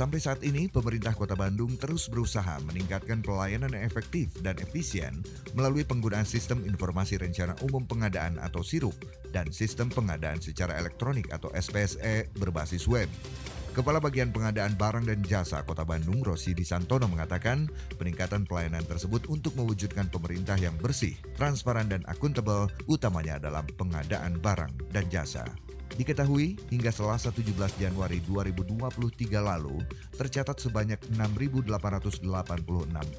Sampai saat ini, pemerintah Kota Bandung terus berusaha meningkatkan pelayanan yang efektif dan efisien melalui penggunaan sistem informasi rencana umum pengadaan atau SIRUP dan sistem pengadaan secara elektronik atau SPSE berbasis web. Kepala Bagian Pengadaan Barang dan Jasa Kota Bandung, Rosi Disantono mengatakan, peningkatan pelayanan tersebut untuk mewujudkan pemerintah yang bersih, transparan dan akuntabel, utamanya dalam pengadaan barang dan jasa. Diketahui, hingga Selasa 17 Januari 2023 lalu, tercatat sebanyak 6.886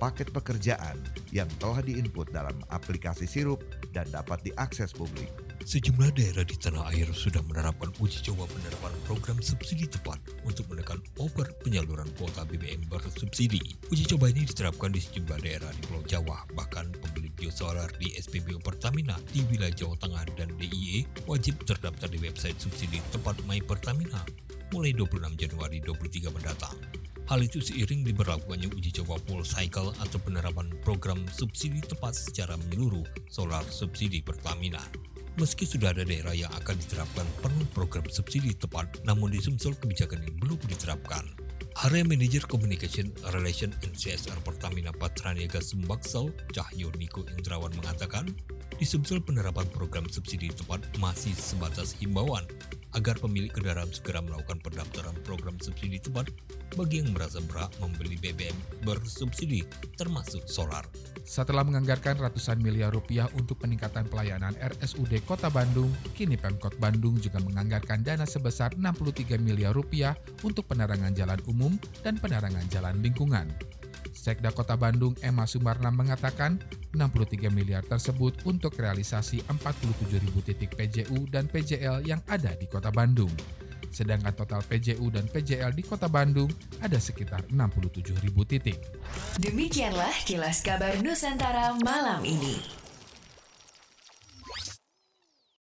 paket pekerjaan yang telah diinput dalam aplikasi Sirup dan dapat diakses publik. Sejumlah daerah di tanah air sudah menerapkan uji coba penerapan program subsidi tepat untuk menekan over penyaluran kuota BBM bersubsidi. Uji coba ini diterapkan di sejumlah daerah di Pulau Jawa, bahkan pembeli biosolar di SPBU Pertamina di wilayah Jawa Tengah dan DIE wajib terdaftar di website subsidi tepat My Pertamina mulai 26 Januari 2023 mendatang. Hal itu seiring diberlakukannya uji coba full cycle atau penerapan program subsidi tepat secara menyeluruh solar subsidi Pertamina. Meski sudah ada daerah yang akan diterapkan penuh program subsidi tepat, namun di Sumsel kebijakan ini belum diterapkan. Area Manager Communication Relation and CSR Pertamina Patraniaga Sumbaksel, Cahyo Niko Indrawan mengatakan, di Sumsel penerapan program subsidi tepat masih sebatas himbauan agar pemilik kendaraan segera melakukan pendaftaran program subsidi tepat bagi yang merasa berhak membeli BBM bersubsidi termasuk solar. Setelah menganggarkan ratusan miliar rupiah untuk peningkatan pelayanan RSUD Kota Bandung, kini Pemkot Bandung juga menganggarkan dana sebesar 63 miliar rupiah untuk penerangan jalan umum dan penerangan jalan lingkungan. Sekda Kota Bandung Emma Sumarna mengatakan 63 miliar tersebut untuk realisasi 47 ribu titik PJU dan PJL yang ada di Kota Bandung. Sedangkan total PJU dan PJL di Kota Bandung ada sekitar 67 ribu titik. Demikianlah kilas kabar Nusantara malam ini.